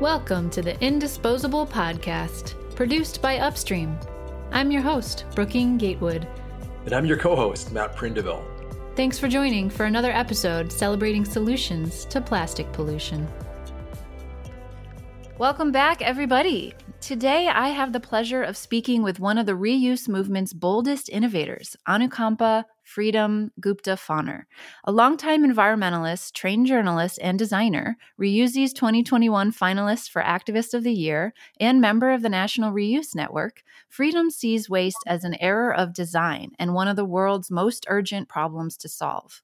Welcome to the Indisposable Podcast, produced by Upstream. I'm your host, Brooking Gatewood. And I'm your co host, Matt Prindiville. Thanks for joining for another episode celebrating solutions to plastic pollution. Welcome back, everybody. Today, I have the pleasure of speaking with one of the reuse movement's boldest innovators, Anukampa Freedom Gupta Fonner. A longtime environmentalist, trained journalist, and designer, Reusies 2021 finalist for Activist of the Year, and member of the National Reuse Network, Freedom sees waste as an error of design and one of the world's most urgent problems to solve.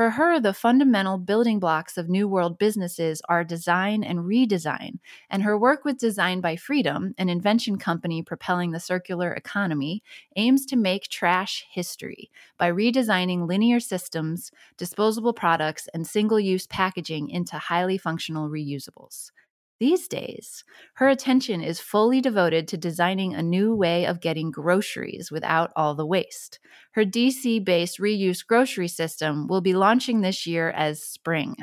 For her, the fundamental building blocks of New World businesses are design and redesign, and her work with Design by Freedom, an invention company propelling the circular economy, aims to make trash history by redesigning linear systems, disposable products, and single use packaging into highly functional reusables. These days, her attention is fully devoted to designing a new way of getting groceries without all the waste. Her DC based reuse grocery system will be launching this year as Spring.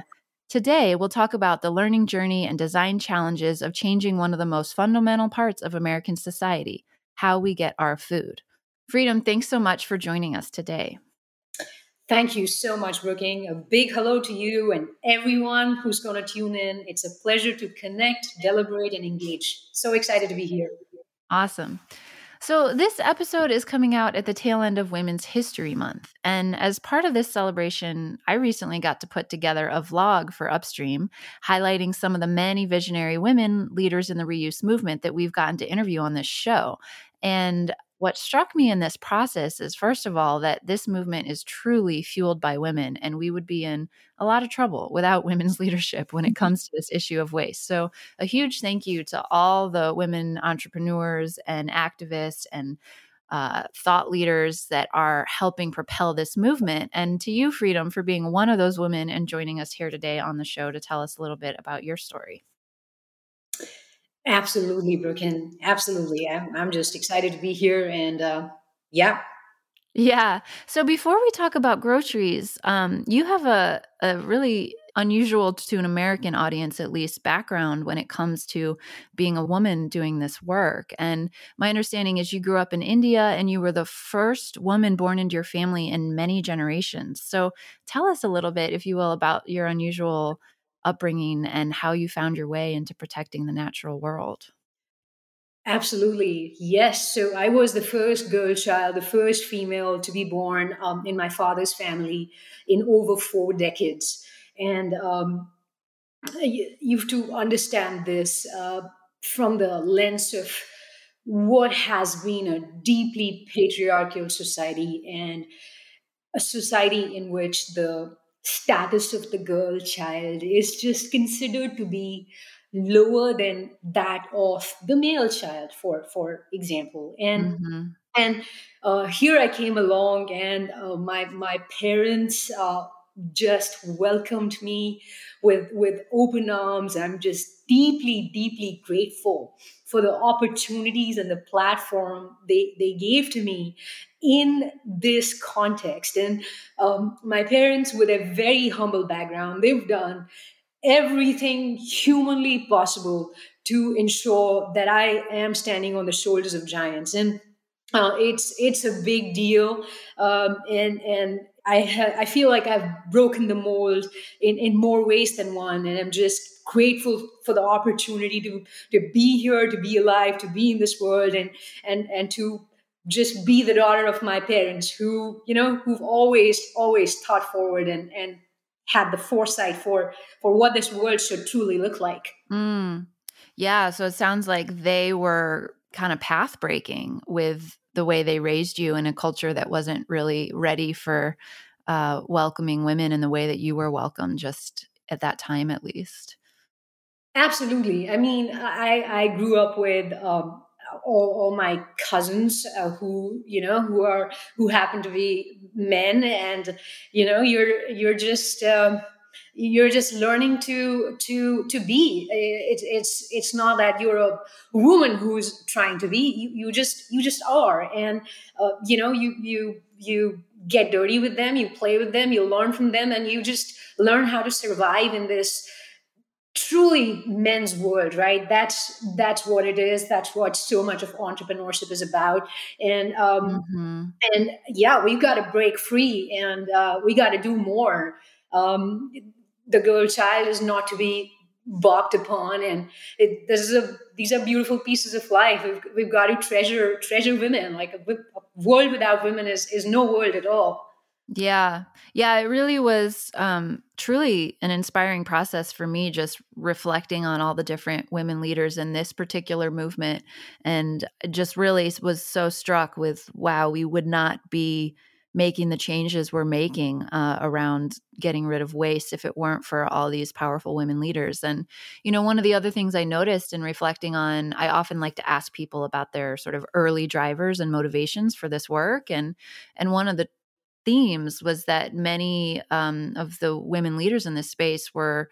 Today, we'll talk about the learning journey and design challenges of changing one of the most fundamental parts of American society how we get our food. Freedom, thanks so much for joining us today. Thank you so much, Brooking. A big hello to you and everyone who's going to tune in. It's a pleasure to connect, deliberate, and engage. So excited to be here. Awesome. So, this episode is coming out at the tail end of Women's History Month. And as part of this celebration, I recently got to put together a vlog for Upstream highlighting some of the many visionary women leaders in the reuse movement that we've gotten to interview on this show. And what struck me in this process is, first of all, that this movement is truly fueled by women, and we would be in a lot of trouble without women's leadership when it mm-hmm. comes to this issue of waste. So, a huge thank you to all the women entrepreneurs and activists and uh, thought leaders that are helping propel this movement. And to you, Freedom, for being one of those women and joining us here today on the show to tell us a little bit about your story. Absolutely, Brooking. Absolutely. I'm, I'm just excited to be here. And uh, yeah. Yeah. So before we talk about groceries, um, you have a, a really unusual to an American audience, at least, background when it comes to being a woman doing this work. And my understanding is you grew up in India and you were the first woman born into your family in many generations. So tell us a little bit, if you will, about your unusual upbringing and how you found your way into protecting the natural world. Absolutely. Yes. So I was the first girl child, the first female to be born um, in my father's family in over four decades. And um, you, you, have to understand this uh, from the lens of what has been a deeply patriarchal society and a society in which the status of the girl child is just considered to be lower than that of the male child for for example and mm-hmm. and uh, here i came along and uh, my my parents uh, just welcomed me with with open arms i'm just deeply deeply grateful for the opportunities and the platform they they gave to me in this context. And um, my parents, with a very humble background, they've done everything humanly possible to ensure that I am standing on the shoulders of giants. And uh, it's it's a big deal, um, and and I ha- I feel like I've broken the mold in in more ways than one, and I'm just grateful for the opportunity to to be here, to be alive, to be in this world, and and and to just be the daughter of my parents who you know who've always always thought forward and and had the foresight for for what this world should truly look like mm. yeah so it sounds like they were kind of path breaking with the way they raised you in a culture that wasn't really ready for uh, welcoming women in the way that you were welcome just at that time at least? Absolutely. I mean i i grew up with um, all, all my cousins uh, who you know who are who happen to be men and you know you're you're just um, you're just learning to to to be. It's it's it's not that you're a woman who's trying to be. You, you just you just are. And uh, you know you you you get dirty with them you play with them you learn from them and you just learn how to survive in this truly men's world right? That's that's what it is. That's what so much of entrepreneurship is about. And um mm-hmm. and yeah we've got to break free and uh, we got to do more um the girl child is not to be balked upon and it, this is a these are beautiful pieces of life we've, we've got to treasure treasure women like a, a world without women is is no world at all yeah. Yeah, it really was um, truly an inspiring process for me, just reflecting on all the different women leaders in this particular movement. And just really was so struck with wow, we would not be making the changes we're making uh, around getting rid of waste if it weren't for all these powerful women leaders. And, you know, one of the other things I noticed in reflecting on, I often like to ask people about their sort of early drivers and motivations for this work. And, and one of the themes was that many um, of the women leaders in this space were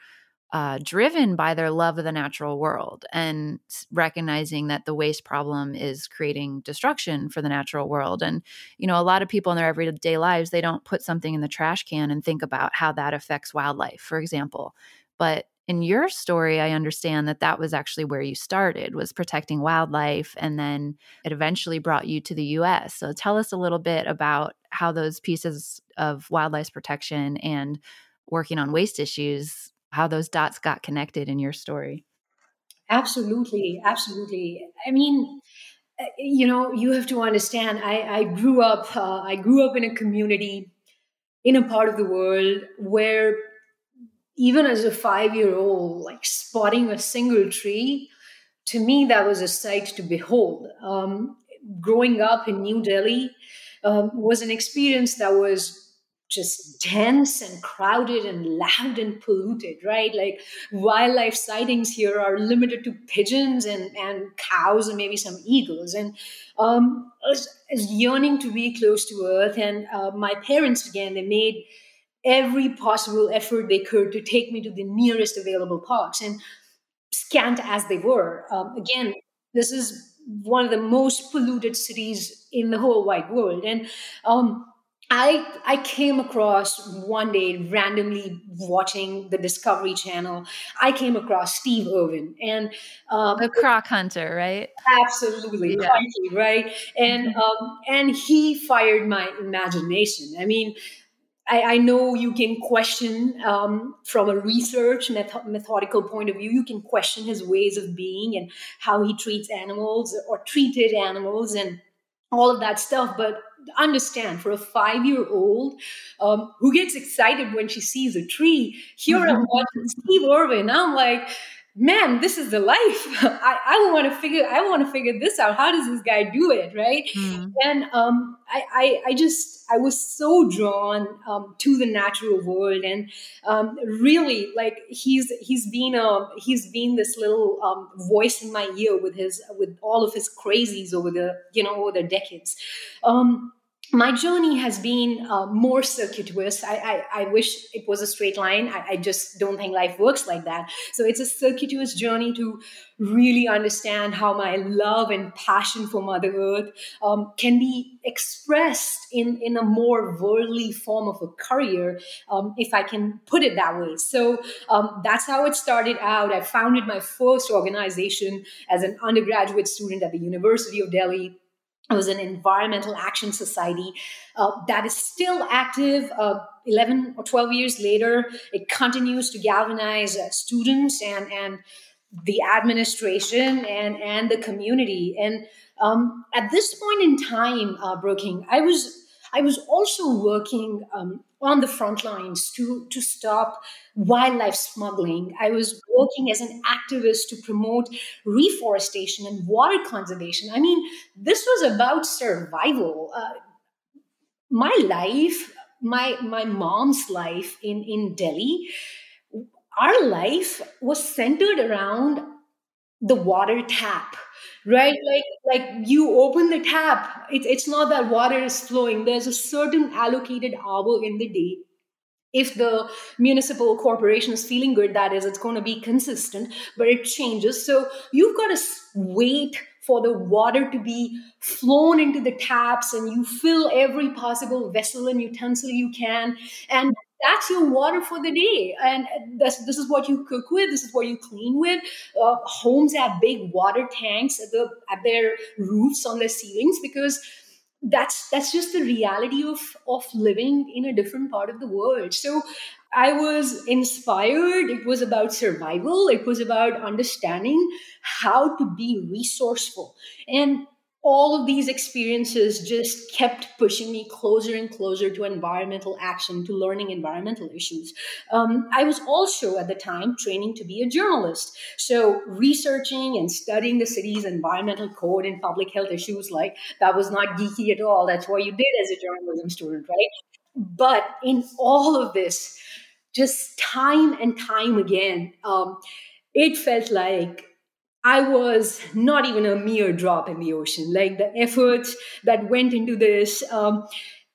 uh, driven by their love of the natural world and recognizing that the waste problem is creating destruction for the natural world. And, you know, a lot of people in their everyday lives, they don't put something in the trash can and think about how that affects wildlife, for example. But in your story i understand that that was actually where you started was protecting wildlife and then it eventually brought you to the us so tell us a little bit about how those pieces of wildlife protection and working on waste issues how those dots got connected in your story absolutely absolutely i mean eh, you know you have to understand i, I grew up uh, i grew up in a community in a part of the world where even as a five year old, like spotting a single tree, to me, that was a sight to behold. Um, growing up in New Delhi um, was an experience that was just dense and crowded and loud and polluted, right? Like wildlife sightings here are limited to pigeons and, and cows and maybe some eagles. And um, I, was, I was yearning to be close to earth. And uh, my parents, again, they made every possible effort they could to take me to the nearest available parks. And scant as they were, um, again, this is one of the most polluted cities in the whole wide world. And um, I I came across one day randomly watching the Discovery Channel. I came across Steve Irwin and um, the croc hunter, right? Absolutely, yeah. right? And mm-hmm. um, and he fired my imagination. I mean, I, I, know you can question um, from a research method, methodical point of view, you can question his ways of being and how he treats animals or treated animals and all of that stuff. But understand for a five year old um, who gets excited when she sees a tree, here I'm watching Steve Irwin. I'm like, man, this is the life. I, I want to figure, I want to figure this out. How does this guy do it? Right. Mm. And um, I, I, I, just, I was so drawn um, to the natural world and um, really like he's, he's been, a, he's been this little um, voice in my ear with his, with all of his crazies over the, you know, over the decades. My journey has been uh, more circuitous. I, I, I, wish it was a straight line. I, I, just don't think life works like that. So it's a circuitous journey to really understand how my love and passion for Mother Earth um, can be expressed in, in a more worldly form of a career, um, if I can put it that way. So um, that's how it started out. I founded my first organization as an undergraduate student at the University of Delhi it was an environmental action society uh, that is still active uh, 11 or 12 years later. It continues to galvanize uh, students and, and the administration and, and the community. And um, at this point in time, uh, Brooking, I was I was also working um, on the front lines to, to stop wildlife smuggling. I was working as an activist to promote reforestation and water conservation. I mean, this was about survival. Uh, my life, my my mom's life in in Delhi, our life was centered around the water tap right? Like like you open the tap it, it's not that water is flowing. There's a certain allocated hour in the day. If the municipal corporation is feeling good that is it's going to be consistent but it changes. So you've got to wait for the water to be flown into the taps and you fill every possible vessel and utensil you can and that's your water for the day. And this, this is what you cook with. This is what you clean with. Uh, homes have big water tanks at, the, at their roofs on their ceilings because that's that's just the reality of of living in a different part of the world. So i was inspired. It was about survival. It was about understanding how to be resourceful. And all of these experiences just kept pushing me closer and closer to environmental action, to learning environmental issues. Um, I was also at the time training to be a journalist. So, researching and studying the city's environmental code and public health issues, like that was not geeky at all. That's what you did as a journalism student, right? But in all of this, just time and time again, um, it felt like I was not even a mere drop in the ocean. Like the effort that went into this, um,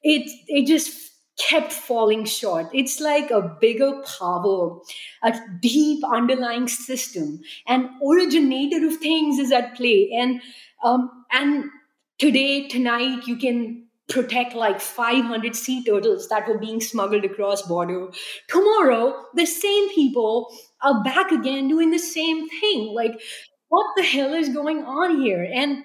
it it just kept falling short. It's like a bigger power, a deep underlying system, an originator of things is at play. And um, and today, tonight, you can protect like 500 sea turtles that were being smuggled across border. Tomorrow, the same people are back again doing the same thing. Like what the hell is going on here? And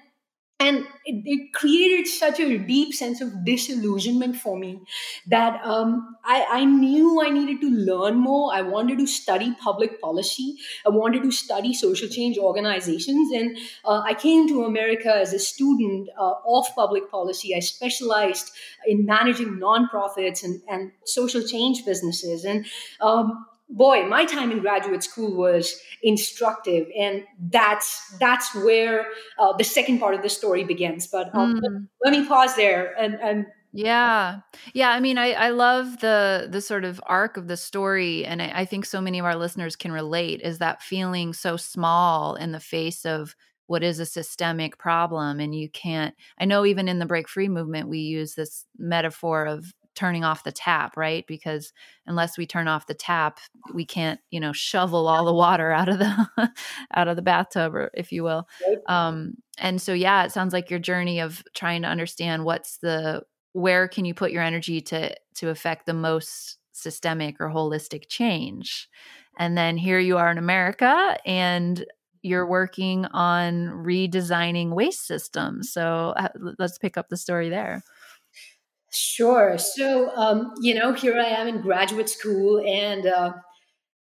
and it, it, created such a deep sense of disillusionment for me that um, I, I, knew I needed to learn more. I wanted to study public policy. I wanted to study social change organizations. And uh, I came to America as a student uh, of public policy. I specialized in managing nonprofits and, and social change businesses. And um, boy my time in graduate school was instructive and that's that's where uh, the second part of the story begins but um, mm. let me pause there and and yeah yeah i mean i i love the the sort of arc of the story and I, I think so many of our listeners can relate is that feeling so small in the face of what is a systemic problem and you can't i know even in the break free movement we use this metaphor of turning off the tap, right? Because unless we turn off the tap, we can't, you know, shovel all the water out of the out of the bathtub, or if you will. Um, and so, yeah, it sounds like your journey of trying to understand what's the where can you put your energy to to affect the most systemic or holistic change. And then here you are in America, and you're working on redesigning waste systems. So uh, let's pick up the story there. Sure. So, um, you know, here I am in graduate school, and uh,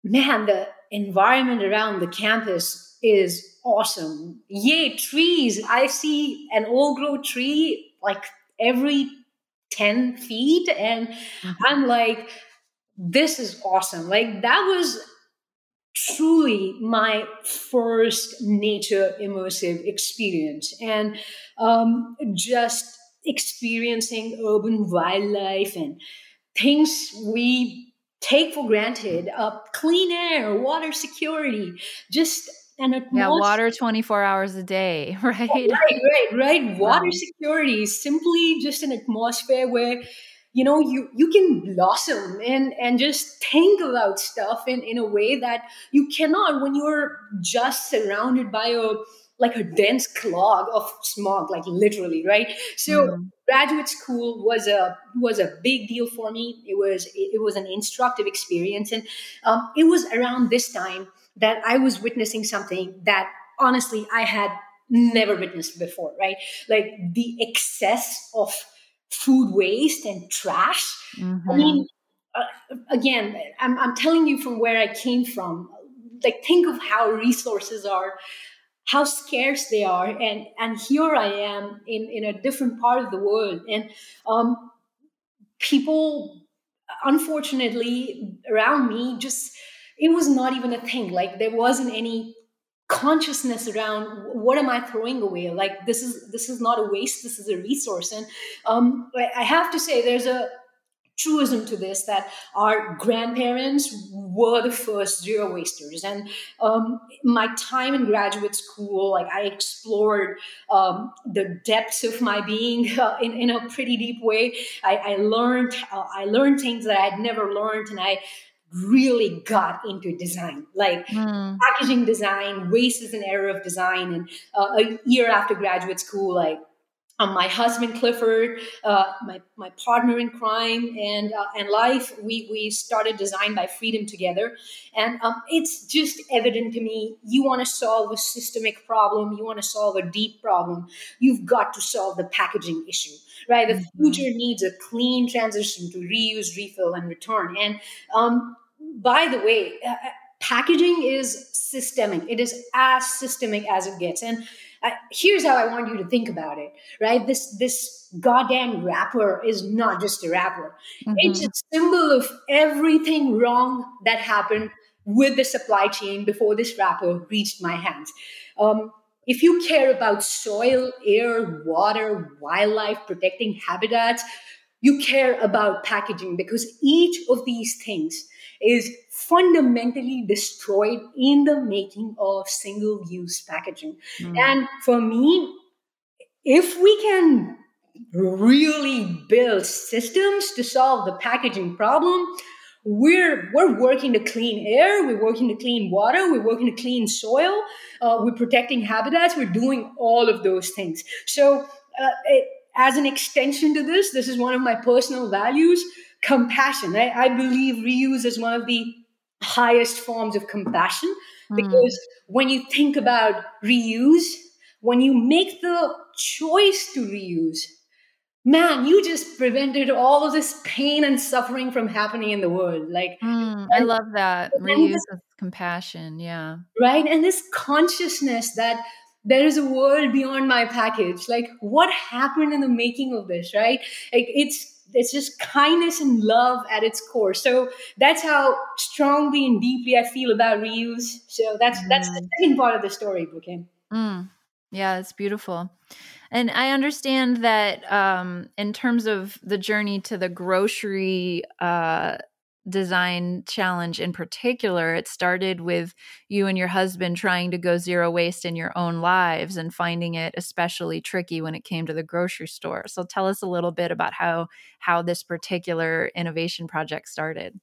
man, the environment around the campus is awesome. Yay, trees. I see an old growth tree like every 10 feet, and mm-hmm. I'm like, this is awesome. Like, that was truly my first nature immersive experience. And um, just experiencing urban wildlife and things we take for granted uh, clean air water security just an atmosphere. yeah water 24 hours a day right right right right water wow. security is simply just an atmosphere where you know you you can blossom and and just think about stuff in in a way that you cannot when you're just surrounded by a like a dense clog of smog like literally right? So mm. graduate school was a was a big deal for me. It was it, it was an instructive experience. And um, it was around this time that i was witnessing something that honestly i had never witnessed before right? Like the excess of food waste and trash. Mm-hmm. i mean uh, again I'm, I'm telling you from where i came from. Like think of how resources are how scarce they are and and here i am in in a different part of the world. And um, people unfortunately around me just it was not even a thing. Like there wasn't any consciousness around what am i throwing away? Like this is this is not a waste. This is a resource. And um, i have to say there's a truism to this that our grandparents were the first zero wasters. And um, my time in graduate school like i explored um, the depths of my being uh, in, in a pretty deep way. I, I learned uh, i learned things that i had never learned and i really got into design. Like mm. packaging design waste is an era of design and uh, a year after graduate school like um, my husband Clifford, uh, my, my partner in crime and uh, and life, we we started Design by Freedom together, and um, it's just evident to me. You want to solve a systemic problem, you want to solve a deep problem, you've got to solve the packaging issue, right? The mm-hmm. future needs a clean transition to reuse, refill, and return. And um, by the way, uh, packaging is systemic. It is as systemic as it gets, and uh, here's how I want you to think about it, right? This this goddamn wrapper is not just a wrapper. Mm-hmm. It's a symbol of everything wrong that happened with the supply chain before this wrapper reached my hands. Um, if you care about soil, air, water, wildlife, protecting habitats, you care about packaging because each of these things is fundamentally destroyed in the making of single use packaging. Mm. And for me, if we can really build systems to solve the packaging problem, we're we're working to clean air, we're working to clean water, we're working to clean soil, uh, we're protecting habitats, we're doing all of those things. So, uh, it, as an extension to this, this is one of my personal values: compassion. I, I believe reuse is one of the highest forms of compassion mm. because when you think about reuse, when you make the choice to reuse, man, you just prevented all of this pain and suffering from happening in the world. Like, mm, I love that reuse with compassion. Yeah. Right. And this consciousness that there is a world beyond my package. Like, what happened in the making of this, right? Like, it's it's just kindness and love at its core. So that's how strongly and deeply I feel about reuse. So that's mm. that's the mm. second part of the story, Brooking. Mm. Yeah, it's beautiful. And I understand that um, in terms of the journey to the grocery uh, design challenge in particular, it started with you and your husband trying to go zero waste in your own lives and finding it especially tricky when it came to the grocery store. So tell us a little bit about how how this particular innovation project started.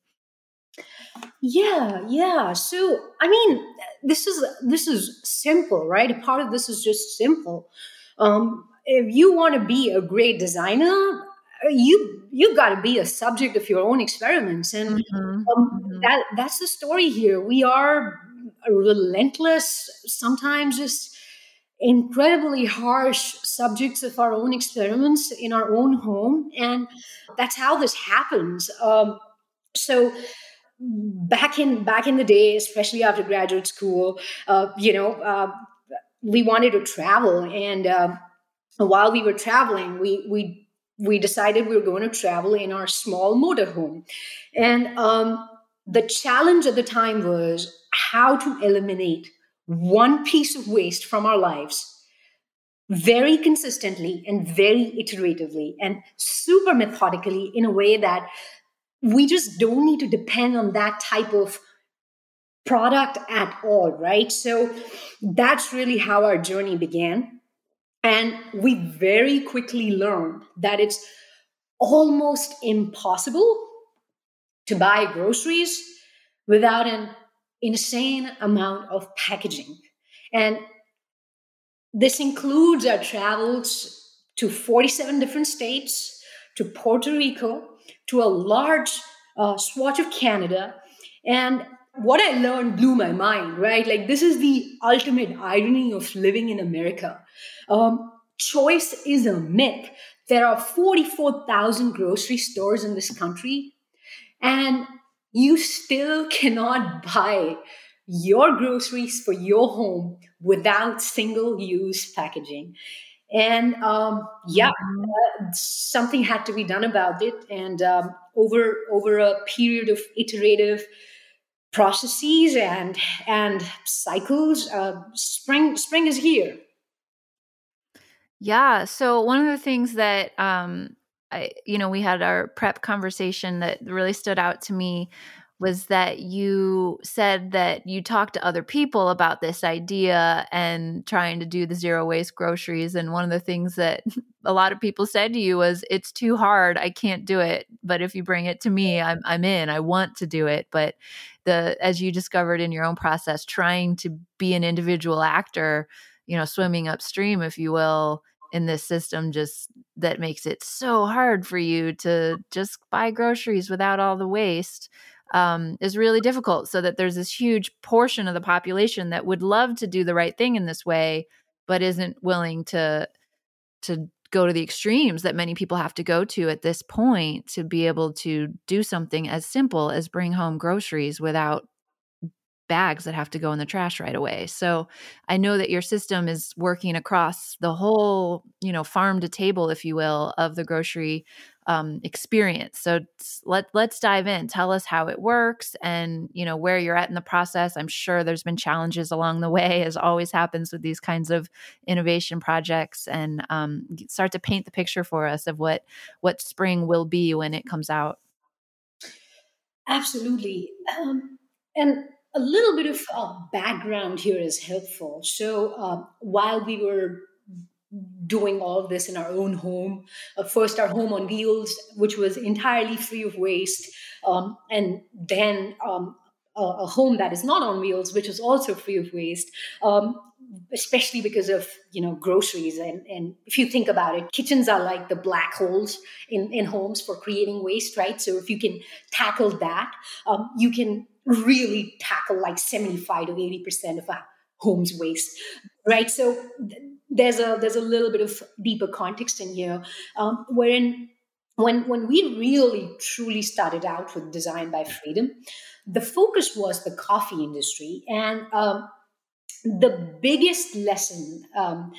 Yeah, yeah. So I mean, this is this is simple, right? Part of this is just simple. Um, if you want to be a great designer, you you got to be a subject of your own experiments. And mm-hmm. Um, mm-hmm. that that's the story here. We are relentless sometimes just incredibly harsh subjects of our own experiments in our own home. And that's how this happens. Um, so back in back in the day especially after graduate school uh, you know uh, we wanted to travel. And uh, while we were traveling we we we decided we were going to travel in our small motorhome. And um, the challenge at the time was how to eliminate one piece of waste from our lives very consistently and very iteratively and super methodically in a way that we just don't need to depend on that type of product at all, right? So that's really how our journey began. And we very quickly learned that it's almost impossible to buy groceries without an insane amount of packaging. And this includes our travels to 47 different states, to Puerto Rico, to a large uh, swatch of Canada. And what I learned blew my mind, right? Like, this is the ultimate irony of living in America. Um, choice is a myth. There are 44,000 grocery stores in this country, and you still cannot buy your groceries for your home without single use packaging. And um, yeah, mm-hmm. uh, something had to be done about it. And um, over over a period of iterative processes and and cycles. Uh, spring spring is here. Yeah. So one of the things that um, I, you know, we had our prep conversation that really stood out to me was that you said that you talked to other people about this idea and trying to do the zero waste groceries. And one of the things that a lot of people said to you was, "It's too hard. I can't do it. But if you bring it to me, I'm I'm in. I want to do it." But the as you discovered in your own process, trying to be an individual actor, you know, swimming upstream, if you will, in this system just that makes it so hard for you to just buy groceries without all the waste um, is really difficult. So that there's this huge portion of the population that would love to do the right thing in this way, but isn't willing to to go to the extremes that many people have to go to at this point to be able to do something as simple as bring home groceries without bags that have to go in the trash right away. So I know that your system is working across the whole, you know, farm to table, if you will, of the grocery um, experience. So let let's dive in. Tell us how it works and you know where you're at in the process. I'm sure there's been challenges along the way, as always happens with these kinds of innovation projects, and um, start to paint the picture for us of what what spring will be when it comes out. Absolutely, um, and a little bit of uh, background here is helpful. So uh, while we were doing all this in our own home, uh, first our home on wheels, which was entirely free of waste, um, and then um, a, a, home that is not on wheels, which is also free of waste. Um, especially because of you know groceries and, and if you think about it kitchens are like the black holes in, in homes for creating waste right so if you can tackle that um, you can really tackle like 75 to 80% of our home's waste right? So there's a there's a little bit of deeper context in here um, wherein when when we really truly started out with design by freedom the focus was the coffee industry and um, the biggest lesson um,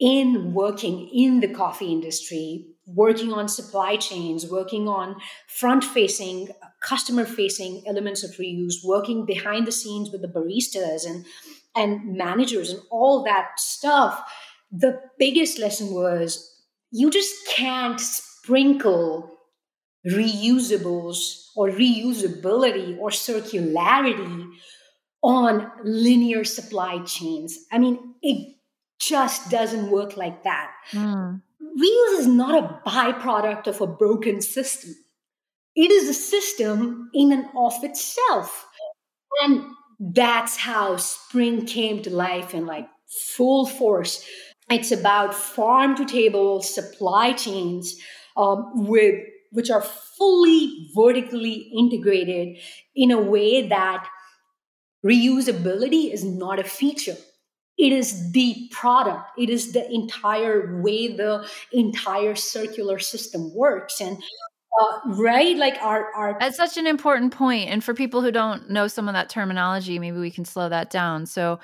in working in the coffee industry working on supply chains, working on front facing, customer facing elements of reuse, working behind the scenes with the baristas and, and managers and all that stuff. The biggest lesson was you just can't sprinkle reusables or reusability or circularity on linear supply chains. I mean, it just doesn't work like that. Mm reuse is not a byproduct of a broken system. It is a system in and of itself. And that's how spring came to life in like full force. It's about farm to table supply chains um, with which are fully vertically integrated in a way that reusability is not a feature it is the product it is the entire way the entire circular system works and uh, right? Like our our that's such an important point and for people who don't know some of that terminology maybe we can slow that down. So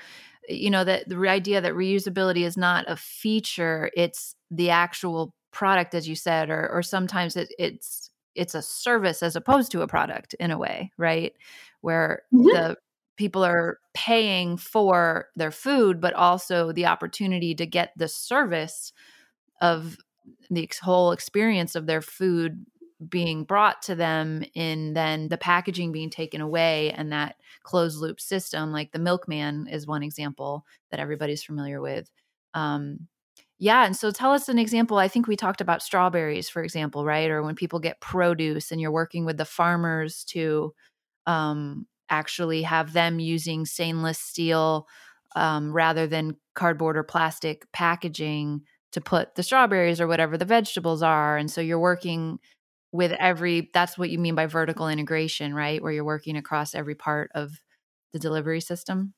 you know that the idea that reusability is not a feature it's the actual product as you said or or sometimes it, it's it's a service as opposed to a product in a way right? Where mm-hmm. the people are paying for their food, but also the opportunity to get the service of the whole experience of their food being brought to them in then the packaging being taken away and that closed loop system like the milkman is one example that everybody's familiar with um, yeah and so tell us an example i think we talked about strawberries for example right or when people get produce and you're working with the farmers to um, actually have them using stainless steel um, rather than cardboard or plastic packaging to put the strawberries or whatever the vegetables are. And so you're working with every, that's what you mean by vertical integration, right? Where you're working across every part of the delivery system.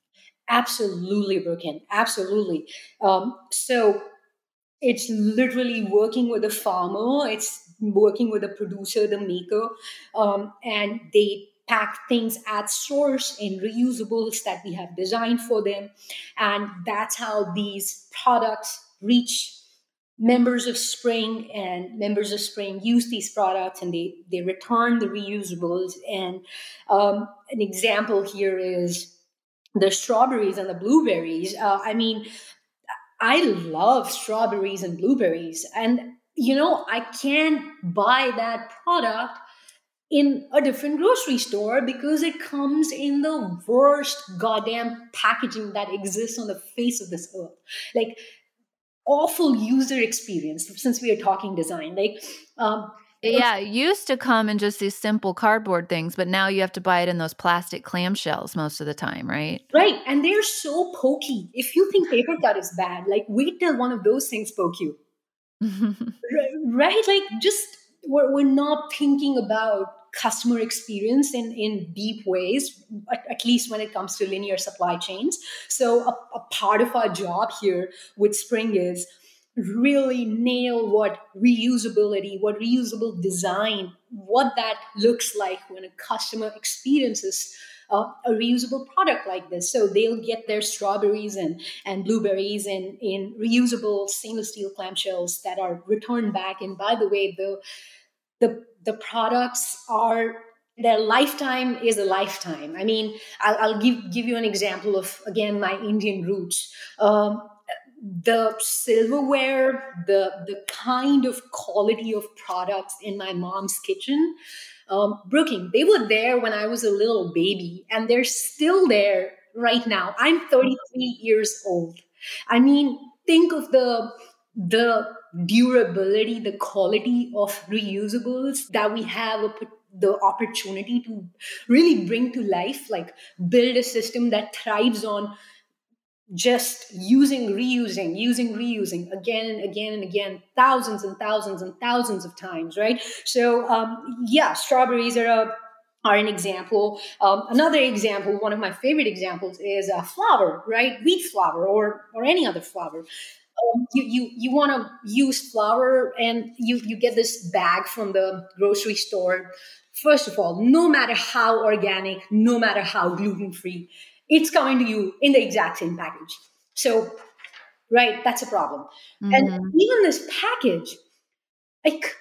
Absolutely, Brooking. Absolutely. Um, so it's literally working with a farmer, it's working with a producer, the maker, um, and they pack things at source in reusables that we have designed for them. And that's how these products reach members of Spring and members of Spring use these products and they, they return the reusables. And um, an example here is the strawberries and the blueberries. Uh, I mean, I love strawberries and blueberries. And, you know, I can't buy that product in a different grocery store because it comes in the worst goddamn packaging that exists on the face of this earth. Like awful user experience since we are talking design. Like um, yeah, it used to come in just these simple cardboard things, but now you have to buy it in those plastic clamshells most of the time, right? Right. And they're so pokey. If you think paper cut is bad, like wait till one of those things poke you. right? Like just we're, we're not thinking about customer experience in, in deep ways, at, at, least when it comes to linear supply chains. So, a, a part of our job here with Spring is really nail what reusability, what reusable design, what that looks like when a customer experiences uh, a reusable product like this. So they'll get their strawberries and, and blueberries in, in reusable stainless steel clamshells that are returned back. And by the way, the the the products are their lifetime is a lifetime. I mean, I'll, I'll give give you an example of again my Indian roots. Um, the silverware, the the kind of quality of products in my mom's kitchen, um, Brooking, they were there when I was a little baby, and they're still there right now. I'm 33 years old. I mean, think of the the durability, the quality of reusables that we have a, the opportunity to really bring to life, like build a system that thrives on just using, reusing, using, reusing again and again and again, thousands and thousands and thousands of times, right? So, um, yeah, strawberries are a are an example. Um, another example, one of my favorite examples, is uh, flour, right? Wheat flour or or any other flour um, you you you want to use flour and you you get this bag from the grocery store. First of all no matter how organic no matter how gluten free it's coming to you in the exact same package. So right that's a problem. Mm-hmm. and even this package like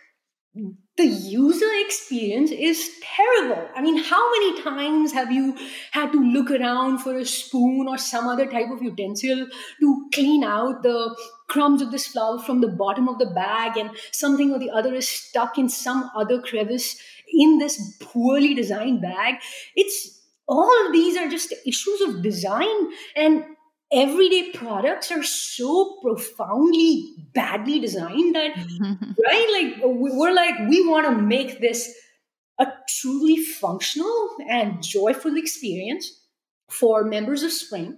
the user experience is terrible. I mean, how many times have you had to look around for a spoon or some other type of utensil to clean out the crumbs of this flour from the bottom of the bag and something or the other is stuck in some other crevice in this poorly designed bag? It's all of these are just issues of design and everyday products are so profoundly badly designed that right like we're like we want to make this a truly functional and joyful experience for members of spring.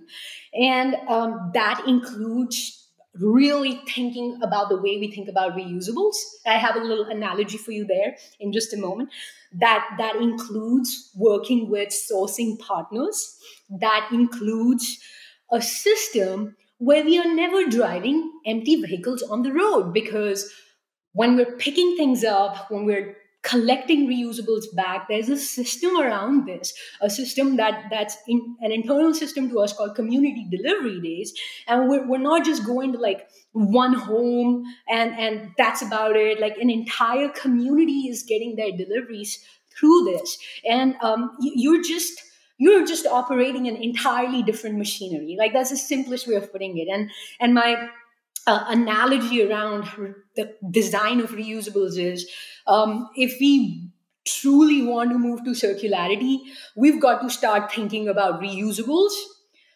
And um, that includes really thinking about the way we think about reusables. I have a little analogy for you there in just a moment. That that includes working with sourcing partners. That includes a system where we are never driving empty vehicles on the road because when we're picking things up, when we're collecting reusables back, there's a system around this, a system that that's in, an internal system to us called community delivery days. And we're, we're not just going to like one home and, and that's about it. Like an entire community is getting their deliveries through this. And um, you, you're just you're just operating an entirely different machinery. Like that's the simplest way of putting it. And and my uh, analogy around the design of reusables is um, if we truly want to move to circularity we've got to start thinking about reusables.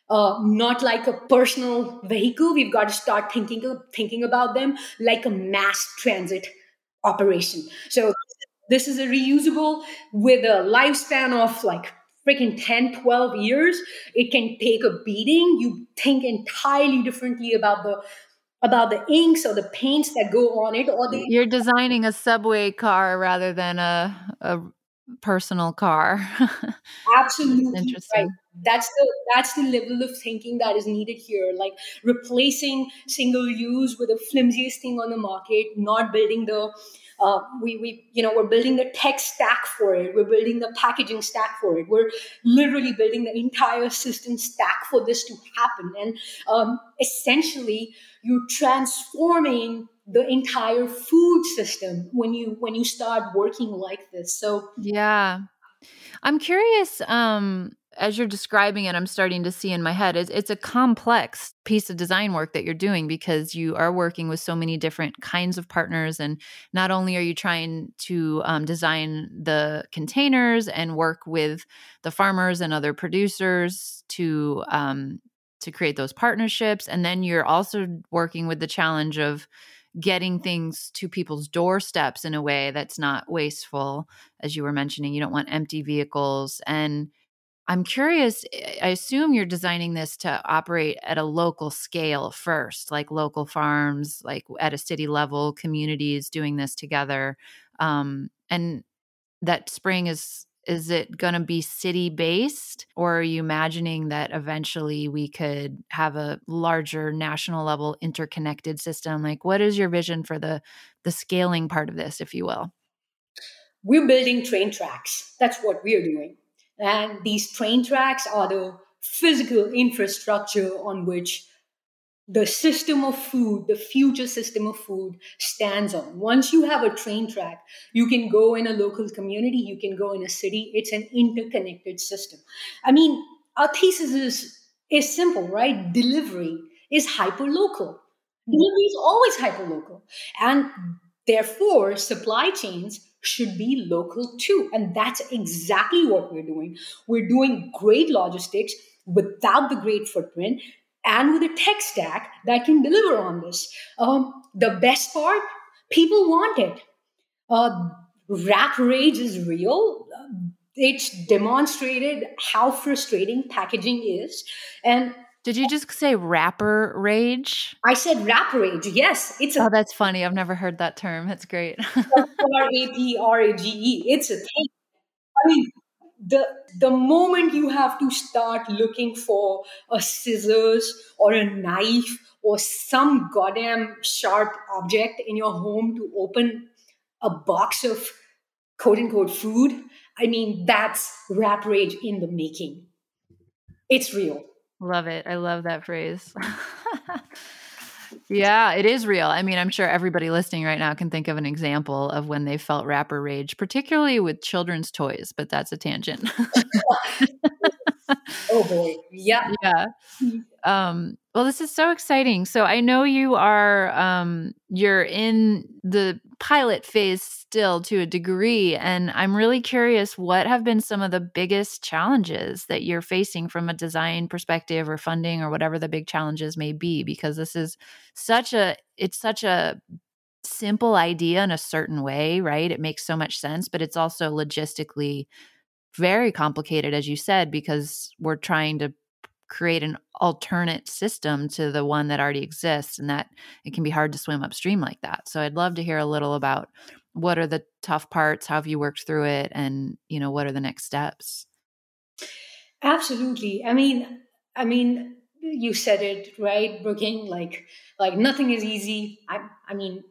Uh, not like a personal vehicle. We've got to start thinking thinking about them like a mass transit operation. So this is a reusable with a lifespan of like freaking 10, 12 years, it can take a beating. You think entirely differently about the about the inks or the paints that go on it or the You're designing a subway car rather than a a personal car. Absolutely. interesting. Right. That's the that's the level of thinking that is needed here. Like replacing single use with the flimsiest thing on the market, not building the uh, we, we, you know, we're building the tech stack for it. We're building the packaging stack for it. We're literally building the entire system stack for this to happen. And um, essentially, you're transforming the entire food system when you when you start working like this. So yeah, I'm curious. Um, as you're describing it, I'm starting to see in my head it's, it's a complex piece of design work that you're doing because you are working with so many different kinds of partners. And not only are you trying to um, design the containers and work with the farmers and other producers to um, to create those partnerships, and then you're also working with the challenge of getting things to people's doorsteps in a way that's not wasteful as you were mentioning you don't want empty vehicles and i'm curious i assume you're designing this to operate at a local scale first like local farms like at a city level communities doing this together um, and that spring is is it going to be city based or are you imagining that eventually we could have a larger national level interconnected system? Like what is your vision for the the scaling part of this if you will? We're building train tracks. That's what we're doing and these train tracks are the physical infrastructure on which the system of food, the future system of food stands on. Once you have a train track, you can go in a local community, you can go in a city. It's an interconnected system. I mean, our thesis is, is simple, right? Delivery is hyperlocal. Delivery is always hyperlocal. And therefore, supply chains should be local too. And that's exactly what we're doing. We're doing great logistics without the great footprint and with a tech stack that can deliver on this. Um, the best part, people want it. Uh, wrap rage is real. It's demonstrated how frustrating packaging is. And did you just say wrapper rage? I said wrap rage. Yes, it's a. Oh, that's funny. I've never heard that term. That's great. R A P R A G E. It's a thing. I mean, the the moment you have to start looking for a scissors or a knife or some goddamn sharp object in your home to open a box of quote unquote food i mean that's wrap rage in the making it's real love it i love that phrase Yeah, it is real. I mean, I'm sure everybody listening right now can think of an example of when they felt wrapper rage, particularly with children's toys, but that's a tangent. oh boy. Yeah. Yeah. Um, well, this is so exciting. So I know you are um, you're in the pilot phase still to a degree, and I'm really curious what have been some of the biggest challenges that you're facing from a design perspective or funding or whatever the big challenges may be, because this is such a it's such a simple idea in a certain way, right? It makes so much sense, but it's also logistically very complicated, as you said, because we're trying to create an alternate system to the one that already exists and that it can be hard to swim upstream like that. So i'd love to hear a little about what are the tough parts how have you worked through it and you know what are the next steps? Absolutely. I mean i mean you said it right? Brooking like like nothing is easy. I i mean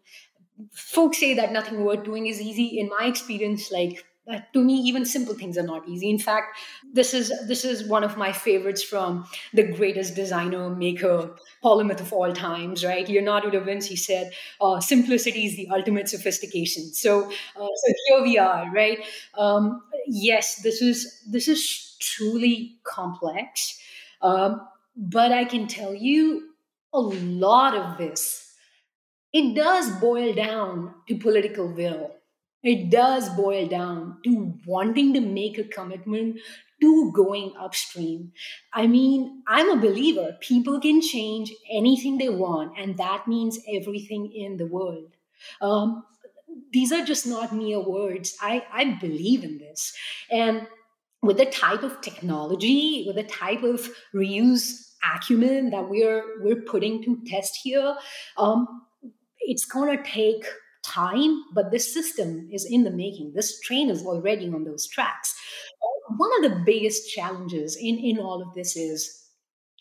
folks say that nothing worth doing is easy. In my experience like to me even simple things are not easy. In fact this is this is one of my favorites from the greatest designer maker polymath of all times right? Leonardo da vinci said uh, simplicity is the ultimate sophistication. So uh, so here we are right? Um, yes this is this is truly complex um, but i can tell you a lot of this. It does boil down to political will it does boil down to wanting to make a commitment to going upstream. I mean, I'm a believer. People can change anything they want, and that means everything in the world. Um, these are just not mere words. I, I believe in this. And with the type of technology, with the type of reuse acumen that we're we're putting to test here, um, it's gonna take time, but this system is in the making. This train is already on those tracks. One of the biggest challenges in, in all of this is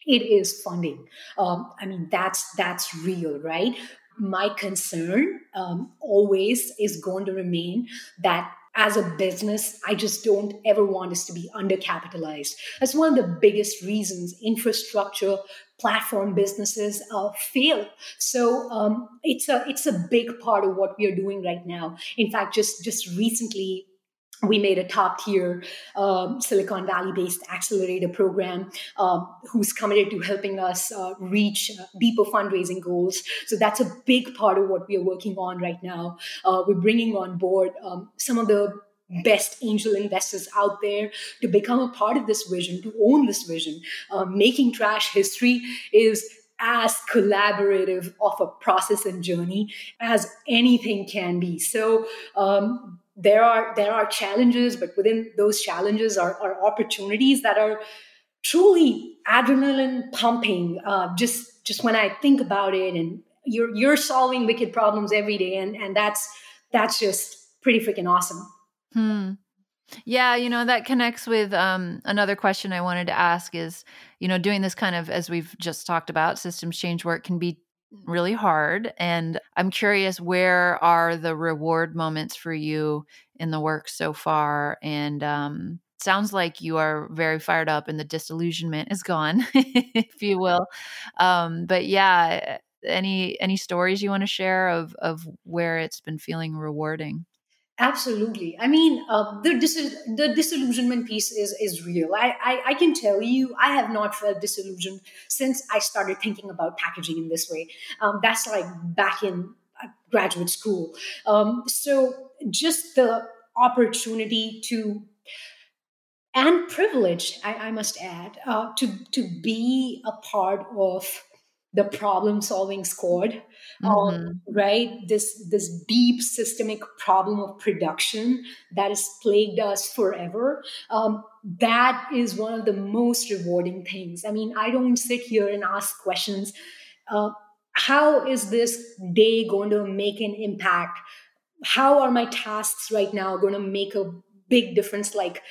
it is funding. Um, I mean, that's that's real, right? My concern um, always is going to remain that as a business, I just don't ever want us to be undercapitalized. That's one of the biggest reasons infrastructure platform businesses uh, fail. So um, it's a it's a big part of what we are doing right now. In fact, just just recently we made a top tier um, Silicon Valley based accelerator program um, who's committed to helping us uh, reach uh, deeper fundraising goals. So that's a big part of what we are working on right now. Uh, we're bringing on board um, some of the best angel investors out there to become a part of this vision, to own this vision. Uh, making trash history is as collaborative of a process and journey as anything can be. So um, there are there are challenges, but within those challenges are, are opportunities that are truly adrenaline pumping. Uh, just just when I think about it, and you're you're solving wicked problems every day, and and that's that's just pretty freaking awesome. Hmm. Yeah, you know, that connects with um, another question I wanted to ask is, you know, doing this kind of, as we've just talked about, systems change work can be really hard. And I'm curious, where are the reward moments for you in the work so far? And um, sounds like you are very fired up and the disillusionment is gone, if you will. Um, but yeah, any any stories you want to share of of where it's been feeling rewarding? Absolutely. I mean, uh, the dis- the disillusionment piece is is real. I, I, I can tell you, I have not felt disillusioned since I started thinking about packaging in this way. Um, that's like back in uh, graduate school. Um, so just the opportunity to and privilege, I, I must add, uh, to to be a part of the problem solving squad um, mm-hmm. um, right? This this deep systemic problem of production that has plagued us forever. Um, that is one of the most rewarding things. I mean i don't sit here and ask questions uh, how is this day going to make an impact? How are my tasks right now going to make a big difference like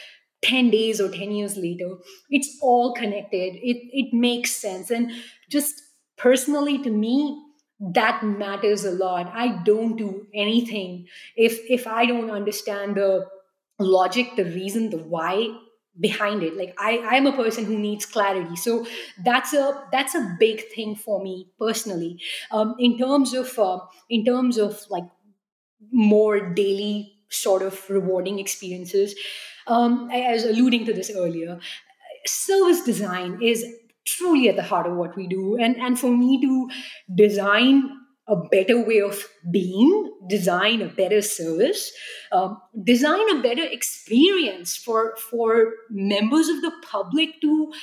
10 days or 10 years later? It's all connected. It it makes sense. And just personally to me that matters a lot. I don't do anything. If if i don't understand the logic the reason the why behind it like i i am a person who needs clarity. So that's a that's a big thing for me personally. Um in terms of uh, in terms of like more daily sort of rewarding experiences um I, I was alluding to this earlier service design is truly at the heart of what we do. And, and for me to design a better way of being, design a better service, um, design a better experience for, for members of the public to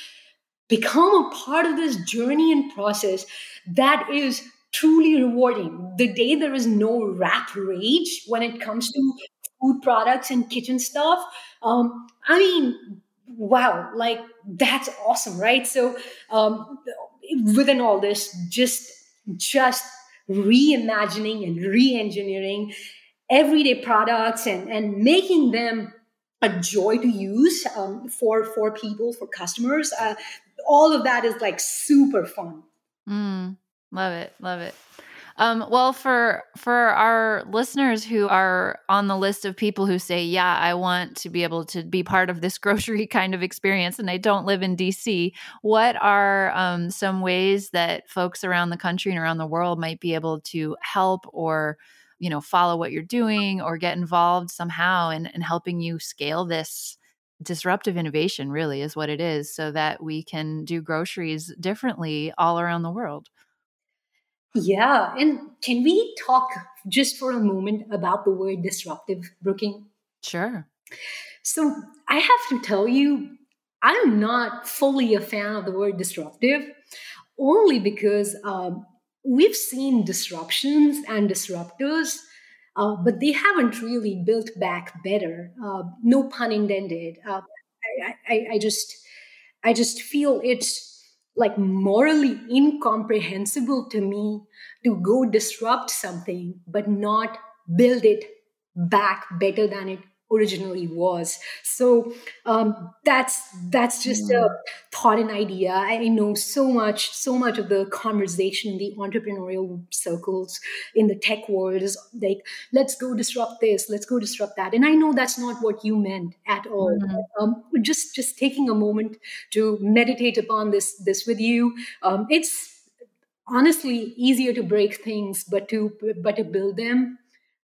become a part of this journey and process that is truly rewarding. The day there is no wrap rage when it comes to food products and kitchen stuff, um, I mean, wow, like that's awesome, right? So um, within all this, just just reimagining and re-engineering everyday products and and making them a joy to use um, for for people for customers uh, all of that is like super fun mm, love it love it um, well, for for our listeners who are on the list of people who say, "Yeah, I want to be able to be part of this grocery kind of experience," and they don't live in DC, what are um, some ways that folks around the country and around the world might be able to help or you know follow what you're doing or get involved somehow in, in helping you scale this disruptive innovation really is what it is so that we can do groceries differently all around the world yeah. And can we talk just for a moment about the word disruptive, Brooking? Sure. So I have to tell you, I'm not fully a fan of the word disruptive, only because um, we've seen disruptions and disruptors, uh, but they haven't really built back better. Uh, no pun intended. Uh, I, I, I just, I just feel it's like morally incomprehensible to me to go disrupt something but not build it back better than it originally was. So um, that's that's just mm. a thought and idea. I know so much so much of the conversation in the entrepreneurial circles in the tech world is like let's go disrupt this let's go disrupt that. And i know that's not what you meant at all. Mm. um, just just taking a moment to meditate upon this this with you um, it's honestly easier to break things but to but to build them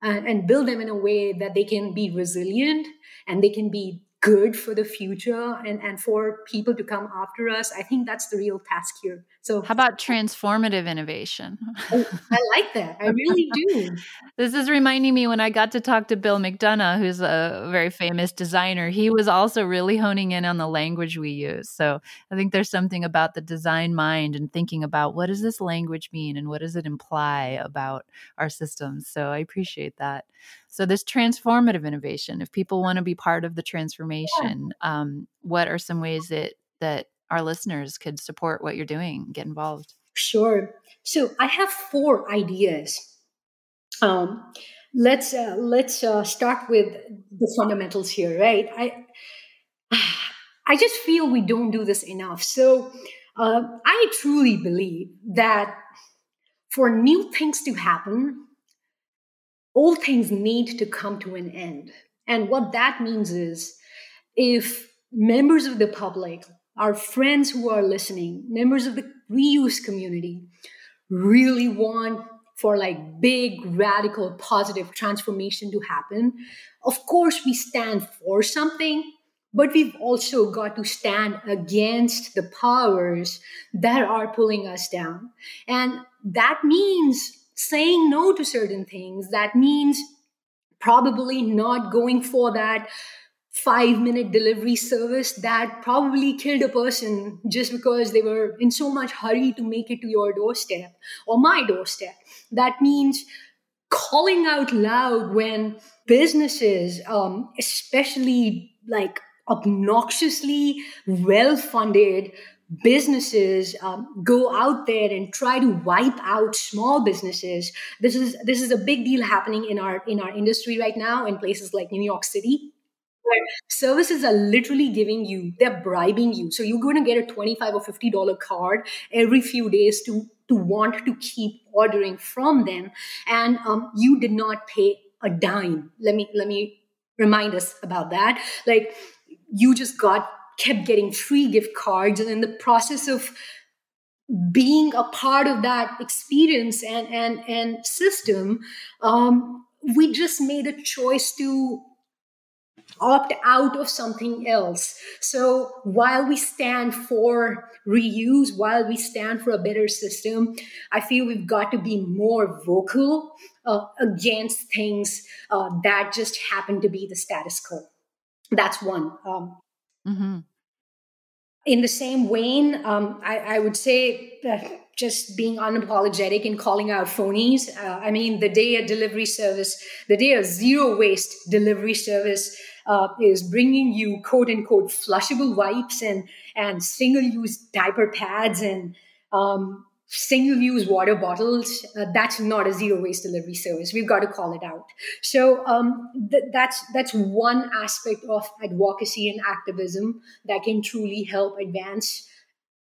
and, build them in a way that they can be resilient and they can be good for the future and, and for people to come after us. I think that's the real task here. So, how about transformative innovation? I, I like that. I really do. this is reminding me when I got to talk to Bill McDonough, who's a very famous designer. He was also really honing in on the language we use. So, I think there's something about the design mind and thinking about what does this language mean and what does it imply about our systems. So, I appreciate that. So, this transformative innovation, if people want to be part of the transformation, yeah. um, what are some ways that that our listeners could support what you're doing, get involved? Sure. So, I have four ideas. Um, let's uh, let's uh, start with the fundamentals here, right? I I just feel we don't do this enough. So, uh, I truly believe that for new things to happen, all things need to come to an end. And what that means is if members of the public, our friends who are listening, members of the reuse community, really want for like big, radical, positive transformation to happen, of course we stand for something, but we've also got to stand against the powers that are pulling us down. And that means saying no to certain things. That means probably not going for that five minute delivery service that probably killed a person just because they were in so much hurry to make it to your doorstep or my doorstep. That means calling out loud when businesses, um, especially like obnoxiously well funded businesses um, go out there and try to wipe out small businesses. This is this is a big deal happening in our in our industry right now in places like new york city. Where services are literally giving you they're bribing you. So you're going to get a 25 or 50 dollar card every few days to to want to keep ordering from them. And um, you did not pay a dime. Let me let me remind us about that. Like you just got kept getting free gift cards and in the process of being a part of that experience and and and system um, we just made a choice to opt out of something else. So while we stand for reuse while we stand for a better system i feel we've got to be more vocal uh, against things uh, that just happen to be the status quo. That's one. Um, mm-hmm in the same vein, um, I, I, would say just being unapologetic and calling out phonies. Uh, I mean, the day a delivery service, the day a zero waste delivery service uh, is bringing you quote unquote flushable wipes and and single use diaper pads and um, single use water bottles, uh, that's not a zero waste delivery service. We've got to call it out. So um, th- that's that's one aspect of advocacy and activism that can truly help advance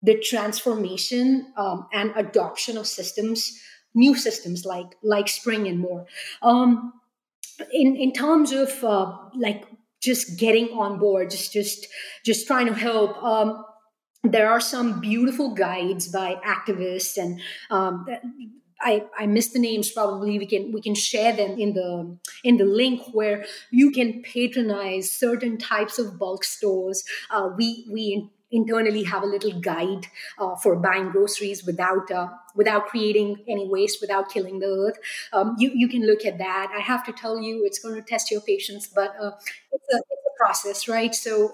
the transformation um, and adoption of systems, new systems like like Spring and more. Um, in in terms of uh, like just getting on board, just just just trying to help. Um, there are some beautiful guides by activists and um, I, I missed the names probably. We can we can share them in the in the link where you can patronize certain types of bulk stores. Uh, we we internally have a little guide uh, for buying groceries without uh, without creating any waste without killing the earth. Um, you, you can look at that. I have to tell you it's going to test your patience but uh, it's, a, it's a process right? So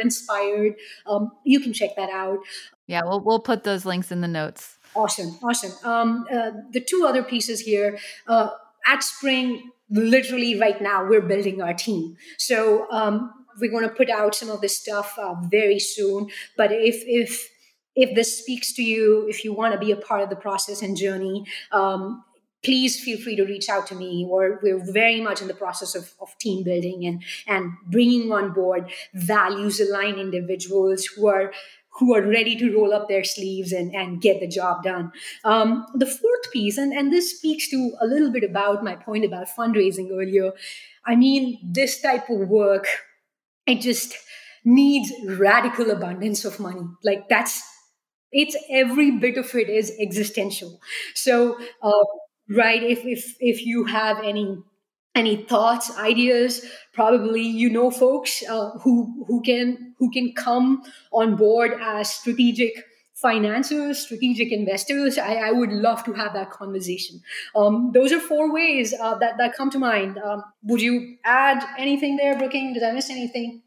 inspired, um, you can check that out. Yeah, we'll we'll put those links in the notes. Awesome, awesome. Um, uh, the two other pieces here uh, at Spring, literally right now, we're building our team. So um, we're going to put out some of this stuff uh, very soon. But if if if this speaks to you, if you want to be a part of the process and journey, um, please feel free to reach out to me or we're very much in the process of, of team building and and bringing on board values aligned individuals who are who are ready to roll up their sleeves and, and get the job done. Um, the fourth piece, and, and this speaks to a little bit about my point about fundraising earlier. I mean, this type of work, it just needs radical abundance of money. Like that's it's every bit of it is existential. So uh, right? If if if you have any any thoughts ideas probably you know folks uh, who who can who can come on board as strategic financiers strategic investors. I, I would love to have that conversation. Um, those are four ways uh, that that come to mind. Um, would you add anything there brooking? Did i miss anything?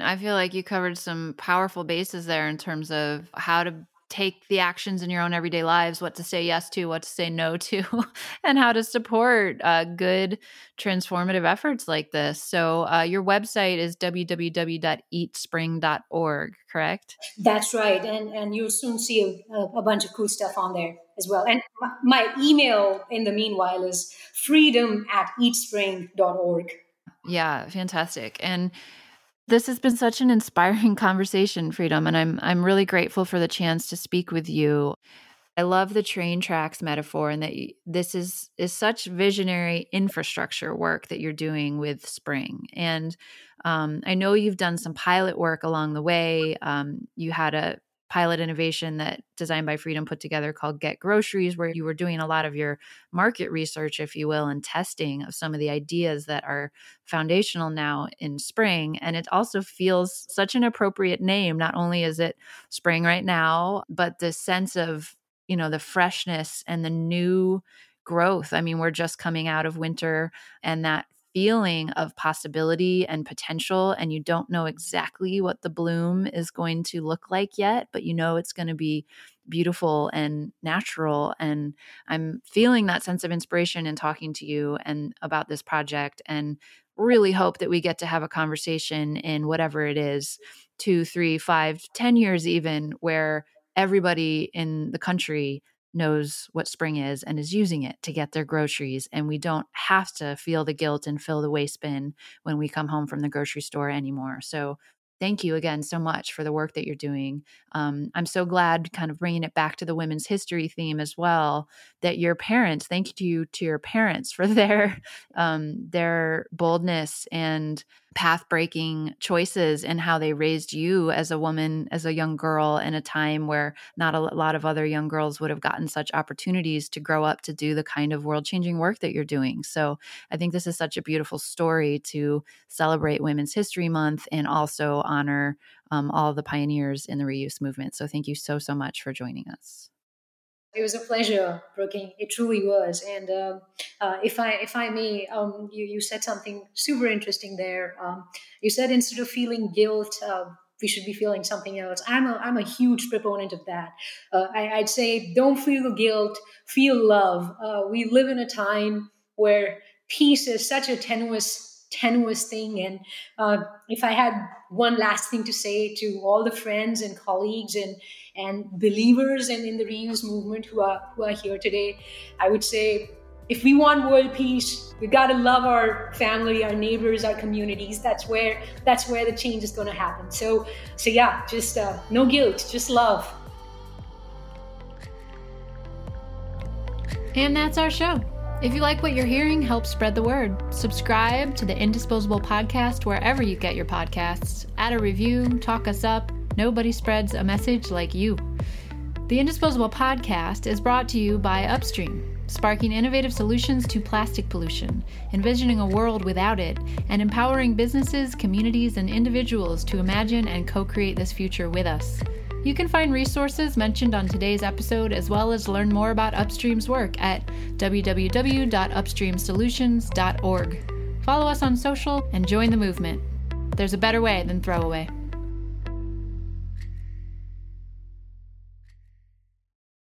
I feel like you covered some powerful bases there in terms of how to take the actions in your own everyday lives, what to say yes to, what to say no to, and how to support uh, good transformative efforts like this. So, uh, your website is www.eatspring.org, correct? That's right. And, and you'll soon see a, a bunch of cool stuff on there as well. And my email in the meanwhile is freedom at eatspring.org. Yeah, fantastic. And this has been such an inspiring conversation, Freedom, and I'm I'm really grateful for the chance to speak with you. I love the train tracks metaphor and that this is is such visionary infrastructure work that you're doing with Spring. And um, I know you've done some pilot work along the way. Um, you had a pilot innovation that Design by Freedom put together called Get Groceries, where you were doing a lot of your market research, if you will, and testing of some of the ideas that are foundational now in spring. And it also feels such an appropriate name. Not only is it spring right now, but the sense of, you know, the freshness and the new growth. I mean, we're just coming out of winter and that feeling of possibility and potential and you don't know exactly what the bloom is going to look like yet but you know it's going to be beautiful and natural and i'm feeling that sense of inspiration in talking to you and about this project and really hope that we get to have a conversation in whatever it is two three five ten years even where everybody in the country knows what spring is and is using it to get their groceries and we don't have to feel the guilt and fill the waste bin when we come home from the grocery store anymore so thank you again so much for the work that you're doing. Um, I'm so glad, kind of bringing it back to the women's history theme as well, that your parents. Thank you to your parents for their um, their boldness and path breaking choices and how they raised you as a woman, as a young girl in a time where not a lot of other young girls would have gotten such opportunities to grow up to do the kind of world changing work that you're doing. So I think this is such a beautiful story to celebrate Women's History Month and also honor um, all the pioneers in the reuse movement. So thank you so, so much for joining us. It was a pleasure, Brooking. It truly was. And uh, uh, if I if I may, um, you you said something super interesting there. Um, you said instead of feeling guilt, uh, we should be feeling something else. I'm a I'm a huge proponent of that. Uh, I, would say don't feel guilt, feel love. Uh, we live in a time where peace is such a tenuous tenuous thing. And uh, if I had one last thing to say to all the friends and colleagues and and believers in, in the reuse movement who are who are here today, I would say if we want world peace, we got to love our family, our neighbors, our communities. That's where that's where the change is going to happen. So so yeah, just uh, no guilt, just love. And that's our show. If you like what you're hearing, help spread the word. Subscribe to the Indisposable Podcast wherever you get your podcasts. Add a review, talk us up. Nobody spreads a message like you. The Indisposable Podcast is brought to you by Upstream, sparking innovative solutions to plastic pollution, envisioning a world without it, and empowering businesses, communities, and individuals to imagine and co create this future with us. You can find resources mentioned on today's episode as well as learn more about Upstream's work at www.upstreamsolutions.org. Follow us on social and join the movement. There's a better way than throwaway.